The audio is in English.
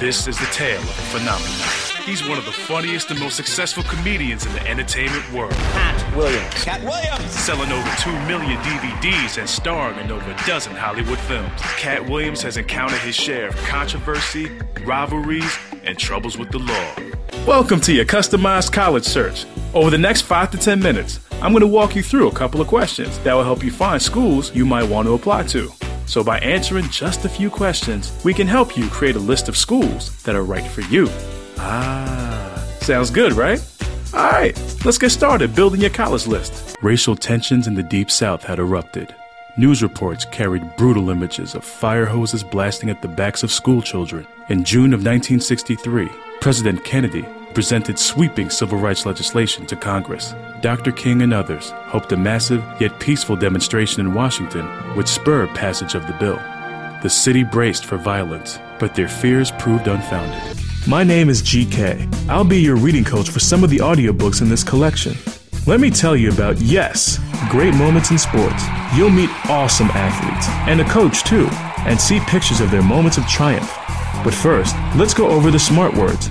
This is the tale of a phenomenon. He's one of the funniest and most successful comedians in the entertainment world. Katt Williams. Katt Williams. Selling over 2 million DVDs and starring in over a dozen Hollywood films. Katt Williams has encountered his share of controversy, rivalries, and troubles with the law. Welcome to your customized college search. Over the next 5 to 10 minutes, I'm going to walk you through a couple of questions that will help you find schools you might want to apply to. So, by answering just a few questions, we can help you create a list of schools that are right for you. Ah, sounds good, right? All right, let's get started building your college list. Racial tensions in the Deep South had erupted. News reports carried brutal images of fire hoses blasting at the backs of schoolchildren. In June of 1963, President Kennedy presented sweeping civil rights legislation to Congress. Dr. King and others hoped a massive yet peaceful demonstration in Washington would spur passage of the bill. The city braced for violence, but their fears proved unfounded. My name is GK. I'll be your reading coach for some of the audiobooks in this collection. Let me tell you about Yes, great moments in sports. You'll meet awesome athletes and a coach too, and see pictures of their moments of triumph. But first, let's go over the smart words.